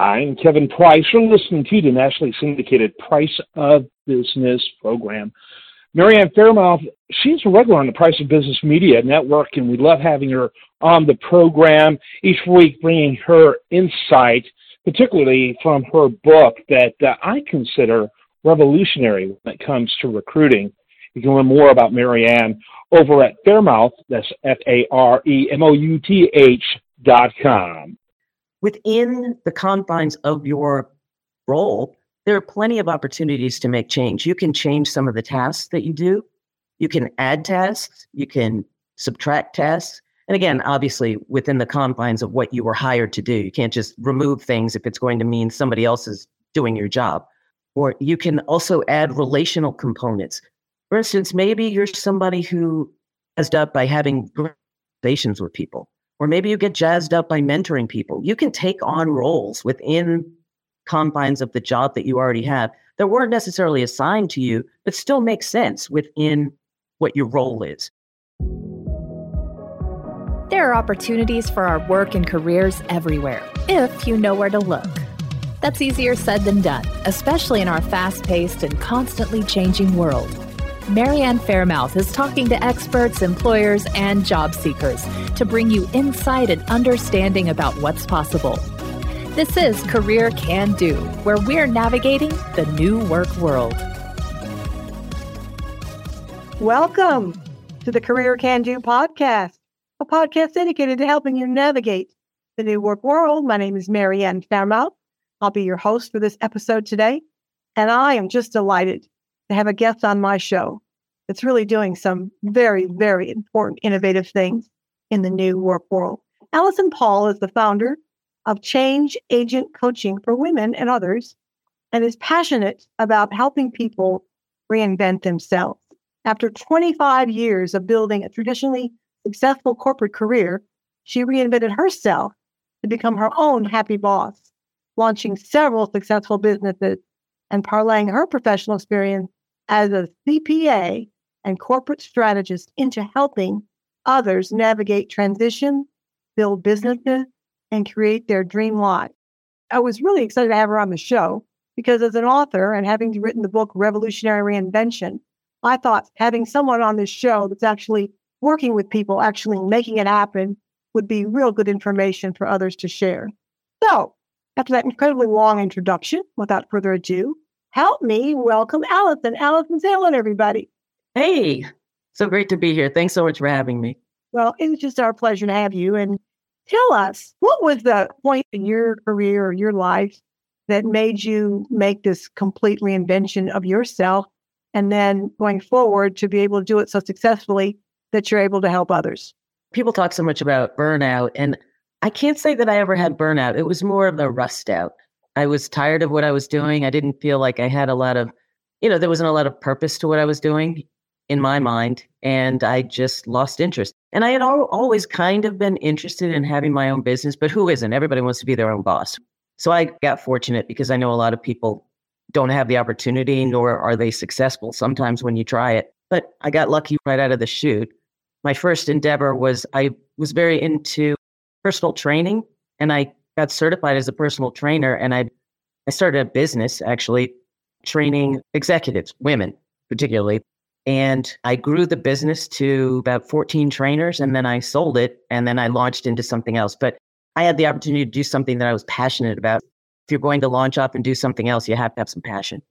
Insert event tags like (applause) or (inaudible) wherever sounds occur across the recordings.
I'm Kevin Price. You're listening to the nationally syndicated Price of Business program. Mary Ann Faremouth, she's a regular on the Price of Business Media Network, and we love having her on the program each week, bringing her insight, particularly from her book that uh, I consider revolutionary when it comes to recruiting. You can learn more about Mary Ann over at Faremouth, that's F A R E M O U T H dot com within the confines of your role, there are plenty of opportunities to make change. You can change some of the tasks that you do. You can add tasks. You can subtract tasks. And again, obviously, within the confines of what you were hired to do, you can't just remove things if it's going to mean somebody else is doing your job. Or you can also add relational components. For instance, maybe you're somebody who has up by having conversations with people or maybe you get jazzed up by mentoring people. You can take on roles within confines of the job that you already have that weren't necessarily assigned to you, but still make sense within what your role is. There are opportunities for our work and careers everywhere, if you know where to look. That's easier said than done, especially in our fast paced and constantly changing world. Mary Ann Faremouth is talking to experts, employers, and job seekers to bring you insight and understanding about what's possible. This is Career Can Do, where we're navigating the new work world. Welcome to the Career Can Do podcast, a podcast dedicated to helping you navigate the new work world. My name is Mary Ann Faremouth. I'll be your host for this episode today, and I am just delighted to have a guest on my show that's really doing some very, very important, innovative things in the new work world. Allison Paul is the founder of Change Agent Coaching for Women and others and is passionate about helping people reinvent themselves. After 25 years of building a traditionally successful corporate career, she reinvented herself to become her own happy boss, launching several successful businesses and parlaying her professional experience as a CPA and corporate strategist into helping others navigate transition, build businesses, and create their dream life. I was really excited to have her on the show because, as an author and having written the book Revolutionary Reinvention, I thought having someone on this show that's actually working with people, actually making it happen, would be real good information for others to share. So, after that incredibly long introduction, without further ado, help me welcome Allison. Allison, say hello to everybody. Hey, so great to be here. Thanks so much for having me. Well, it's just our pleasure to have you. And tell us, what was the point in your career or your life that made you make this complete reinvention of yourself? And then going forward to be able to do it so successfully that you're able to help others? People talk so much about burnout, and I can't say that I ever had burnout. It was more of a rust out. I was tired of what I was doing. I didn't feel like I had a lot of, you know, there wasn't a lot of purpose to what I was doing in my mm-hmm. mind. And I just lost interest. And I had al- always kind of been interested in having my own business, but who isn't? Everybody wants to be their own boss. So I got fortunate because I know a lot of people don't have the opportunity, nor are they successful sometimes when you try it. But I got lucky right out of the chute. My first endeavor was I was very into personal training and I got certified as a personal trainer and I I started a business actually training executives, women particularly. And I grew the business to about 14 trainers and then I sold it and then I launched into something else. But I had the opportunity to do something that I was passionate about. If you're going to launch up and do something else, you have to have some passion.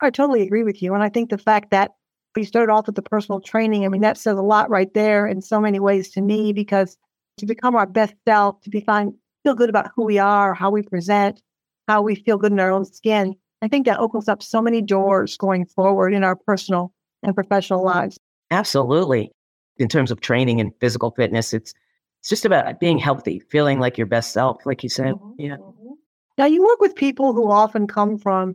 I totally agree with you. And I think the fact that we started off with the personal training, I mean, that says a lot right there in so many ways to me because to become our best self, to be fine, feel good about who we are, how we present, how we feel good in our own skin. I think that opens up so many doors going forward in our personal and professional lives. Absolutely. In terms of training and physical fitness, it's it's just about being healthy, feeling like your best self, like you said. Mm-hmm. Yeah. Mm-hmm. Now you work with people who often come from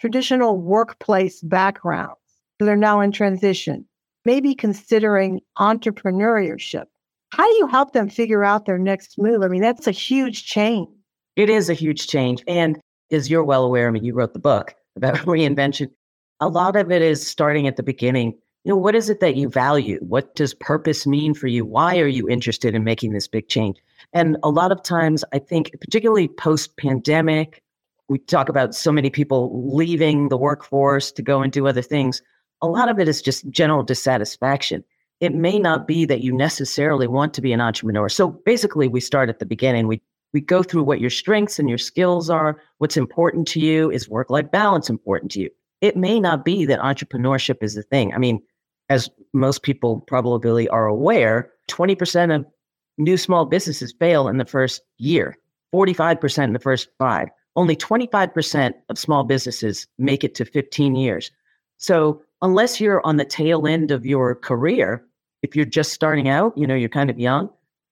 traditional workplace backgrounds. So they're now in transition, maybe considering entrepreneurship. How do you help them figure out their next move? I mean, that's a huge change. It is a huge change. And as you're well aware, I mean, you wrote the book about (laughs) reinvention. A lot of it is starting at the beginning. You know, what is it that you value? What does purpose mean for you? Why are you interested in making this big change? And a lot of times, I think, particularly post pandemic, we talk about so many people leaving the workforce to go and do other things. A lot of it is just general dissatisfaction. It may not be that you necessarily want to be an entrepreneur. So basically, we start at the beginning. We we go through what your strengths and your skills are, what's important to you, is work life balance important to you? It may not be that entrepreneurship is the thing. I mean, as most people probably are aware, 20% of new small businesses fail in the first year, 45% in the first five. Only 25% of small businesses make it to 15 years. So, unless you're on the tail end of your career, if you're just starting out, you know, you're kind of young,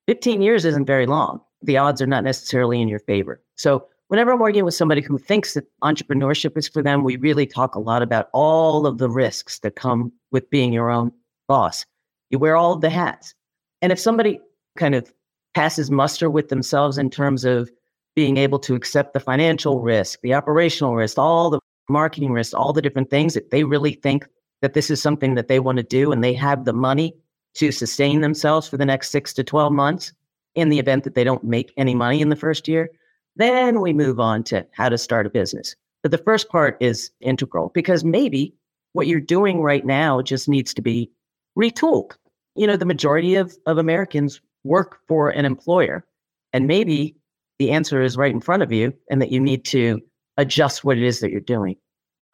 15 years isn't very long. The odds are not necessarily in your favor. So, whenever I'm working with somebody who thinks that entrepreneurship is for them, we really talk a lot about all of the risks that come with being your own boss. You wear all of the hats. And if somebody kind of passes muster with themselves in terms of being able to accept the financial risk, the operational risk, all the marketing risk, all the different things that they really think that this is something that they want to do and they have the money to sustain themselves for the next six to 12 months in the event that they don't make any money in the first year, then we move on to how to start a business. But the first part is integral because maybe what you're doing right now just needs to be retooled. You know, the majority of, of Americans work for an employer, and maybe the answer is right in front of you and that you need to adjust what it is that you're doing.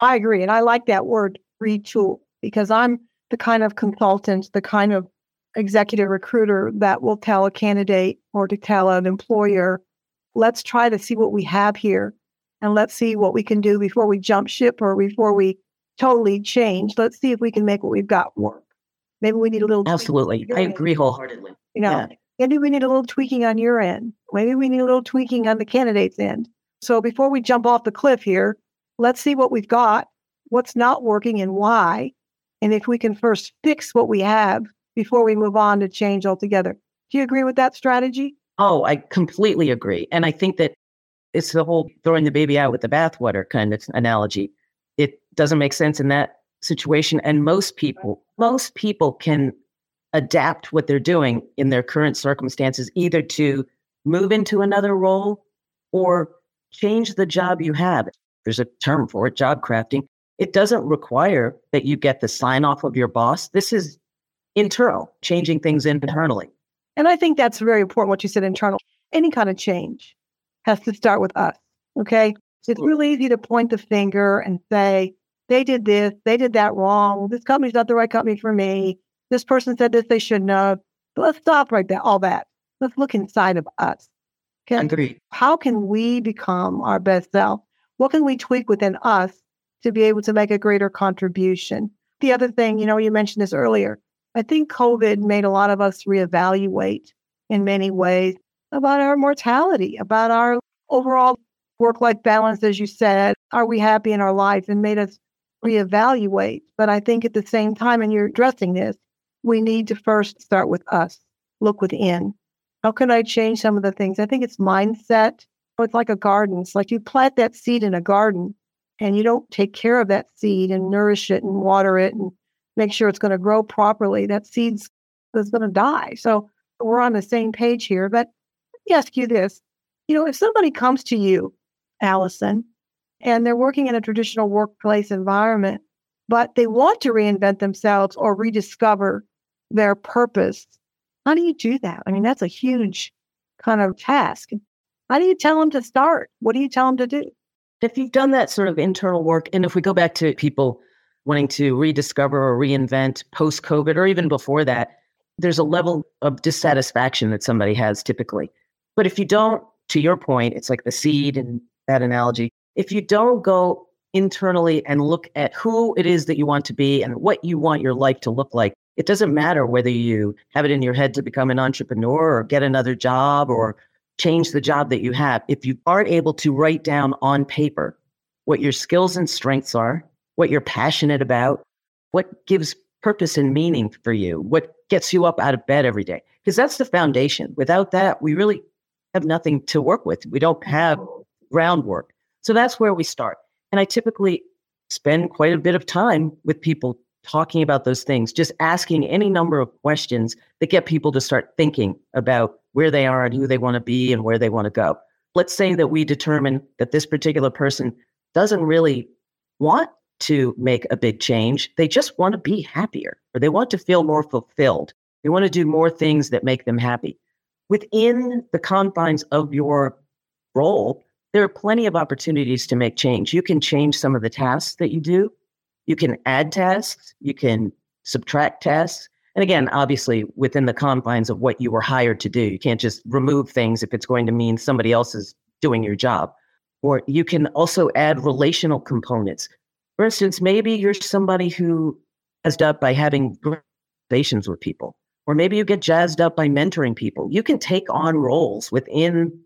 I agree. And I like that word retool because I'm the kind of consultant, the kind of executive recruiter that will tell a candidate or to tell an employer, let's try to see what we have here and let's see what we can do before we jump ship or before we totally change. Let's see if we can make what we've got work. Maybe we need a little. Absolutely. I agree wholeheartedly. You know, yeah. maybe we need a little tweaking on your end. Maybe we need a little tweaking on the candidate's end. So before we jump off the cliff here, let's see what we've got, what's not working and why. And if we can first fix what we have before we move on to change altogether. Do you agree with that strategy? Oh, I completely agree. And I think that it's the whole throwing the baby out with the bathwater kind of analogy. It doesn't make sense in that situation. And most people, most people can adapt what they're doing in their current circumstances, either to move into another role or change the job you have. There's a term for it, job crafting. It doesn't require that you get the sign off of your boss. This is internal, changing things internally. And I think that's very important what you said internal. Any kind of change has to start with us. Okay. It's really easy to point the finger and say, they did this, they did that wrong. This company's not the right company for me. This person said this they shouldn't have. But let's stop right there, all that. Let's look inside of us. Can, Agree. How can we become our best self? What can we tweak within us to be able to make a greater contribution? The other thing, you know, you mentioned this earlier. I think COVID made a lot of us reevaluate in many ways about our mortality, about our overall work life balance, as you said. Are we happy in our life? And made us reevaluate. But I think at the same time, and you're addressing this, we need to first start with us, look within. How can I change some of the things? I think it's mindset. It's like a garden. It's like you plant that seed in a garden and you don't take care of that seed and nourish it and water it and make sure it's going to grow properly. That seed's is going to die. So we're on the same page here. But let me ask you this. You know, if somebody comes to you, Allison, and they're working in a traditional workplace environment, but they want to reinvent themselves or rediscover their purpose. How do you do that? I mean, that's a huge kind of task. How do you tell them to start? What do you tell them to do? If you've done that sort of internal work, and if we go back to people wanting to rediscover or reinvent post COVID or even before that, there's a level of dissatisfaction that somebody has typically. But if you don't, to your point, it's like the seed and that analogy if you don't go internally and look at who it is that you want to be and what you want your life to look like, it doesn't matter whether you have it in your head to become an entrepreneur or get another job or change the job that you have. If you aren't able to write down on paper what your skills and strengths are, what you're passionate about, what gives purpose and meaning for you, what gets you up out of bed every day, because that's the foundation. Without that, we really have nothing to work with. We don't have groundwork. So that's where we start. And I typically spend quite a bit of time with people talking about those things, just asking any number of questions that get people to start thinking about where they are and who they want to be and where they want to go. let's say that we determine that this particular person doesn't really want to make a big change. They just want to be happier or they want to feel more fulfilled. They want to do more things that make them happy. Within the confines of your role, there are plenty of opportunities to make change. You can change some of the tasks that you do. You can add tasks. You can subtract tasks. And again, obviously, within the confines of what you were hired to do, you can't just remove things if it's going to mean somebody else is doing your job. Or you can also add relational components. For instance, maybe you're somebody who jazzed up by having conversations with people, or maybe you get jazzed up by mentoring people. You can take on roles within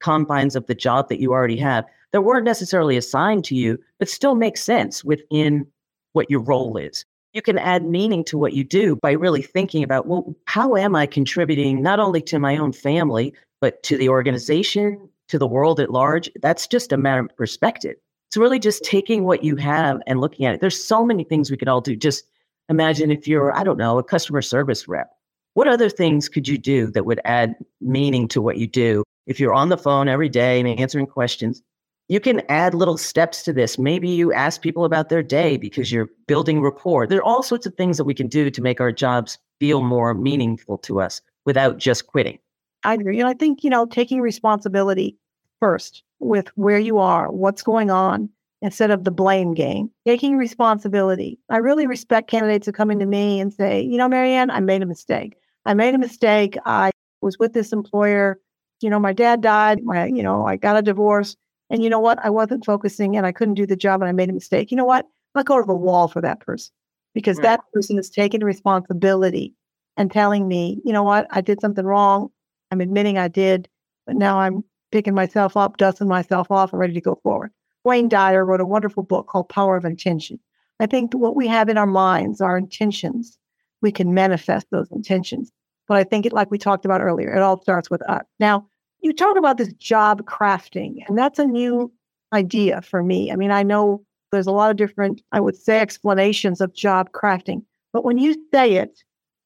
confines of the job that you already have that weren't necessarily assigned to you, but still make sense within what your role is you can add meaning to what you do by really thinking about, well, how am I contributing not only to my own family, but to the organization, to the world at large? That's just a matter of perspective. It's really just taking what you have and looking at it. There's so many things we could all do. Just imagine if you're, I don't know, a customer service rep. What other things could you do that would add meaning to what you do if you're on the phone every day and answering questions? You can add little steps to this. Maybe you ask people about their day because you're building rapport. There are all sorts of things that we can do to make our jobs feel more meaningful to us without just quitting. I agree. And I think, you know, taking responsibility first with where you are, what's going on, instead of the blame game, taking responsibility. I really respect candidates who come into me and say, you know, Mary Ann, I made a mistake. I made a mistake. I was with this employer. You know, my dad died. My, you know, I got a divorce and you know what? I wasn't focusing and I couldn't do the job and I made a mistake. You know what? Let go of the wall for that person because right. that person is taking responsibility and telling me, you know what? I did something wrong. I'm admitting I did, but now I'm picking myself up, dusting myself off, and ready to go forward. Wayne Dyer wrote a wonderful book called Power of Intention. I think what we have in our minds, our intentions, we can manifest those intentions. But I think it, like we talked about earlier, it all starts with us. Now, you talk about this job crafting, and that's a new mm-hmm. idea for me. I mean, I know there's a lot of different, I would say, explanations of job crafting, but when you say it,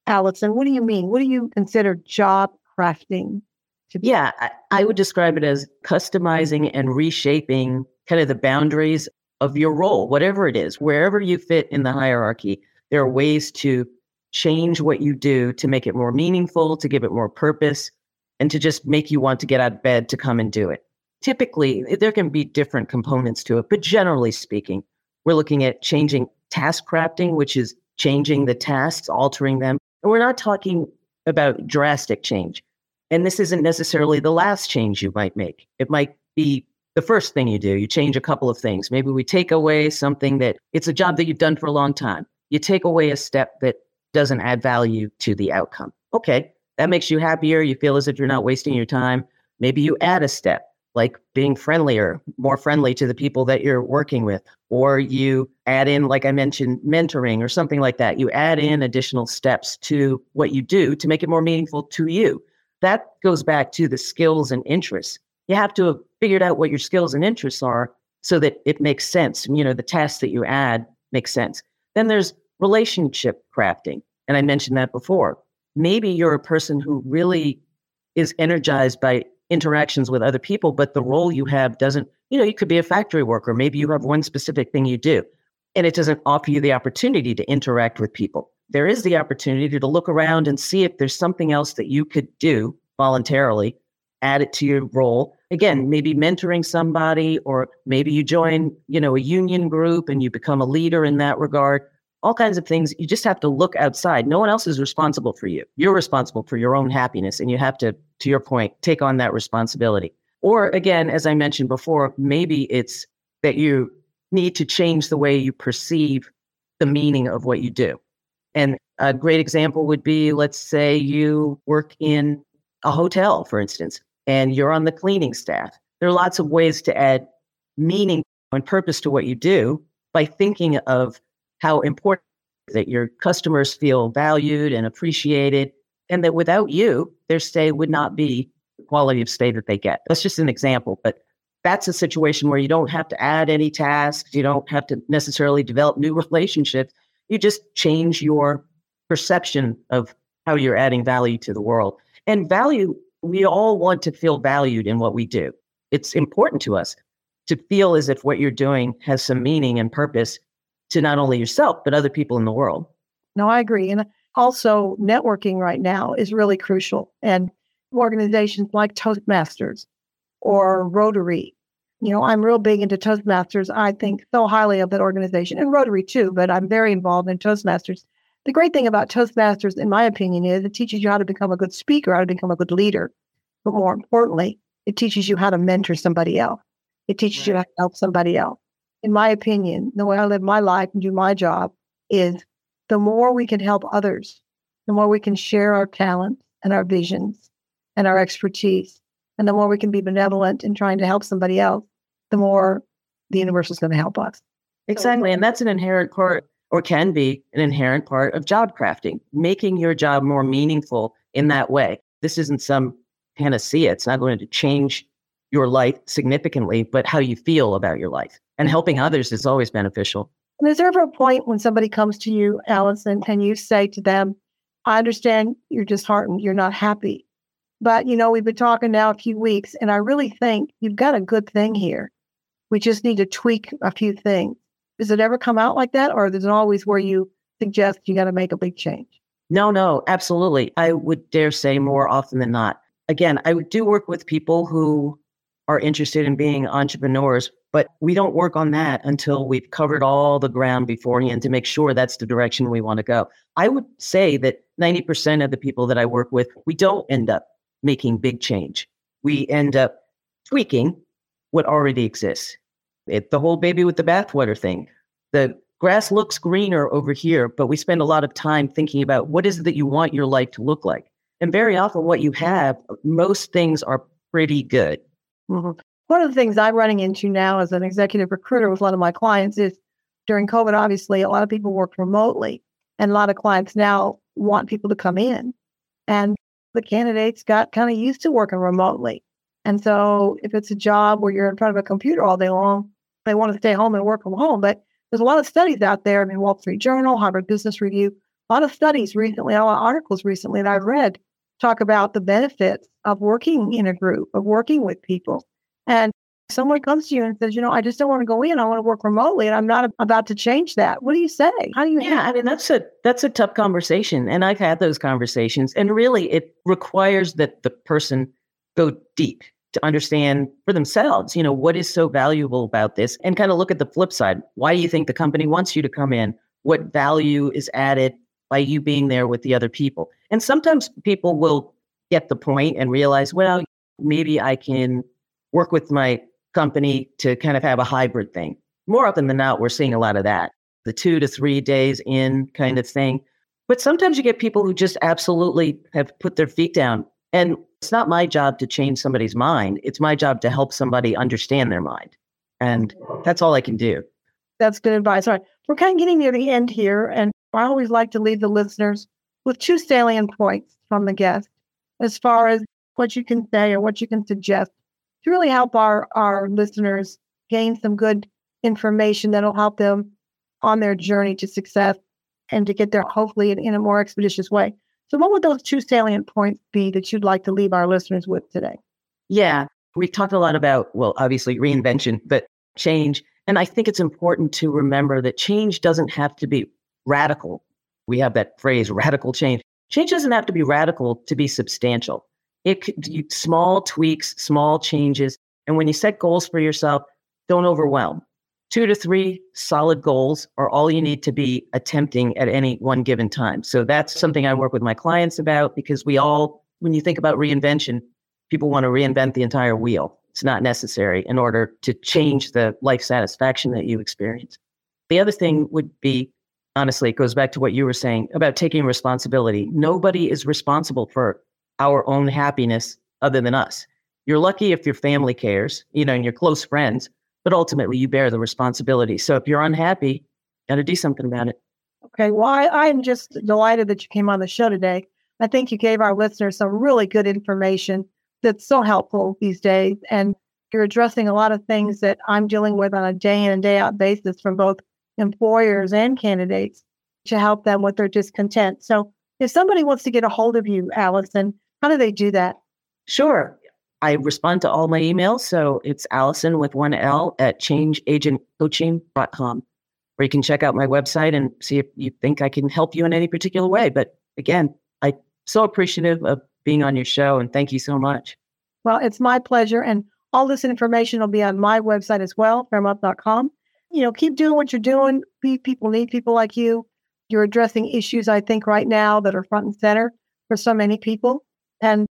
Allison, what do you mean? What do you consider job crafting to be? Yeah, I, I would describe it as customizing and reshaping kind of the boundaries of your role, whatever it is, wherever you fit in the hierarchy. There are ways to change what you do to make it more meaningful, to give it more purpose, and to just make you want to get out of bed to come and do it. Typically, there can be different components to it, but generally speaking, we're looking at changing task crafting, which is changing the tasks, altering them. And we're not talking about drastic change. And this isn't necessarily the last change you might make. It might be the first thing you do. You change a couple of things. Maybe we take away something that it's a job that you've done for a long time. You take away a step that doesn't add value to the outcome. Okay, that makes you happier. You feel as if you're not wasting your time. Maybe you add a step, like being friendlier, more friendly to the people that you're working with, or you add in, like I mentioned, mentoring or something like that. You add in additional steps to what you do to make it more meaningful to you. That goes back to the skills and interests. You have to have figured out what your skills and interests are so that it makes sense. You know, the tasks that you add make sense. Then there's relationship crafting. And I mentioned that before maybe you're a person who really is energized by interactions with other people, but the role you have doesn't, you know, you could be a factory worker. Maybe you have one specific thing you do, and it doesn't offer you the opportunity to interact with people. There is the opportunity to look around and see if there's something else that you could do voluntarily, add it to your role. Again, maybe mentoring somebody, or maybe you join, you know, a union group and you become a leader in that regard all kinds of things. You just have to look outside. No one else is responsible for you. You're responsible for your own happiness, and you have to, to your point, take on that responsibility. Or again, as I mentioned before, maybe it's that you need to change the way you perceive the meaning of what you do. And a great example would be let's say you work in a hotel, for instance, and you're on the cleaning staff. There are lots of ways to add meaning and purpose to what you do by thinking of how important that your customers feel valued and appreciated, and that without you, their stay would not be the quality of stay that they get. That's just an example, but that's a situation where you don't have to add any tasks, you don't have to necessarily develop new relationships. You just change your perception of how you're adding value to the world. And value, we all want to feel valued in what we do. it's important to us to feel as if what you're doing has some meaning and purpose to not only yourself, but other people in the world. No, I agree. And also, networking right now is really crucial. And organizations like Toastmasters or Rotary, you know, I'm real big into Toastmasters. I think so highly of that organization and Rotary too, but I'm very involved in Toastmasters. The great thing about Toastmasters, in my opinion, is it teaches you how to become a good speaker, how to become a good leader. But more importantly, it teaches you how to mentor somebody else. It teaches right. you how to help somebody else. In my opinion, the way I live my life and do my job is the more we can help others, the more we can share our talents and our visions and our expertise, and the more we can be benevolent in trying to help somebody else, the more the universe is going to help us. Exactly. And that's an inherent part, or can be an inherent part of job crafting, making your job more meaningful in that way. This isn't some panacea. It's not going to change your life significantly, but how you feel about your life. And helping others is always beneficial. And is there ever a point when somebody comes to you, Allison, and you say to them, I understand you're disheartened, you're not happy. But you know, we've been talking now a few weeks, and I really think you've got a good thing here. We just need to tweak a few things. Does it ever come out like that, or is it always where you suggest you got to make a big change? No, no, absolutely. I would dare say more often than not again, I do work with people who are interested in being entrepreneurs, but we don't work on that until we've covered all the ground beforehand to make sure that's the direction we want to go. I would say that 90% of the people that I work with, we don't end up making big change. We end up tweaking what already exists. It, the whole baby with the bathwater thing. The grass looks greener over here, but we spend a lot of time thinking about what is it that you want your life to look like. And very often, what you have, most things are pretty good. Mm-hmm. One of the things I'm running into now as an executive recruiter with a lot of my clients is during COVID, obviously, a lot of people worked remotely, and a lot of clients now want people to come in. And the candidates got kind of used to working remotely. And so, if it's a job where you're in front of a computer all day long, they want to stay home and work from home. But there's a lot of studies out there. I mean, Wall Street Journal, Harvard Business Review, a lot of studies recently, a lot of articles recently that I've read talk about the benefits of working in a group, of working with people. And someone comes to you and says, you know, I just don't want to go in. I want to work remotely, and I'm not about to change that. What do you say? How do you? Yeah, I mean that's a that's a tough conversation, and I've had those conversations. And really, it requires that the person go deep to understand for themselves, you know, what is so valuable about this, and kind of look at the flip side. Why do you think the company wants you to come in? What value is added by you being there with the other people. And sometimes people will get the point and realize, well, maybe I can work with my company to kind of have a hybrid thing. More often than not, we're seeing a lot of that the two to three days in kind of thing. But sometimes you get people who just absolutely have put their feet down. And it's not my job to change somebody's mind, it's my job to help somebody understand their mind. And that's all I can do. That's good advice. All right. We're kind of getting near the end here. And I always like to leave the listeners with two salient points from the guest as far as what you can say or what you can suggest to really help our, our listeners gain some good information that'll help them on their journey to success and to get there hopefully in, in a more expeditious way. So, what would those two salient points be that you'd like to leave our listeners with today? Yeah, we talked a lot about, well, obviously reinvention, but change. And I think it's important to remember that change doesn't have to be radical. We have that phrase, radical change. Change doesn't have to be radical to be substantial. It could be small tweaks, small changes. And when you set goals for yourself, don't overwhelm. Two to three solid goals are all you need to be attempting at any one given time. So that's something I work with my clients about because we all, when you think about reinvention, people want to reinvent the entire wheel. It's not necessary in order to change the life satisfaction that you experience. The other thing would be honestly, it goes back to what you were saying about taking responsibility. Nobody is responsible for our own happiness other than us. You're lucky if your family cares, you know, and your close friends, but ultimately you bear the responsibility. So if you're unhappy, you got to do something about it. Okay. Well, I, am just delighted that you came on the show today. I think you gave our listeners some really good information that's so helpful these days. And you're addressing a lot of things that I'm dealing with on a day in and day out basis from both employers and candidates to help them with their discontent. So, if somebody wants to get a hold of you, Allison, how do they do that? Sure. I respond to all my emails. So it's Allison with one L at changeagentcoaching.com, where you can check out my website and see if you think I can help you in any particular way. But again, I'm so appreciative of being on your show and thank you so much. Well, it's my pleasure. And all this information will be on my website as well, faremouth.com. You know, keep doing what you're doing. People need people like you. You're addressing issues, I think, right now that are front and center for so many people. And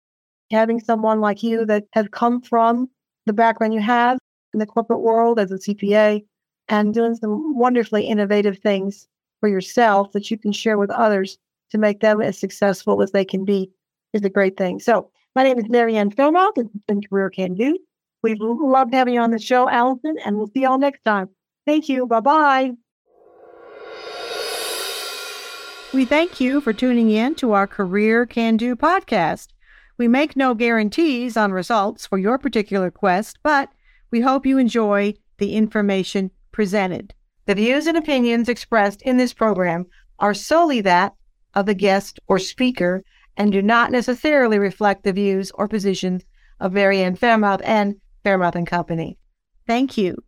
having someone like you that has come from the background you have in the corporate world as a CPA and doing some wonderfully innovative things for yourself that you can share with others to make them as successful as they can be is a great thing. So, my name is Mary Ann Faremouth. This has been Career Can Do. We've loved having you on the show, Allison, and we'll see y'all next time. Thank you. Bye bye. We thank you for tuning in to our Career Can Do podcast. We make no guarantees on results for your particular quest, but we hope you enjoy the information presented. The views and opinions expressed in this program are solely that of the guest or speaker and do not necessarily reflect the views or positions of Mary Ann Faremouth and Faremouth and Company. Thank you.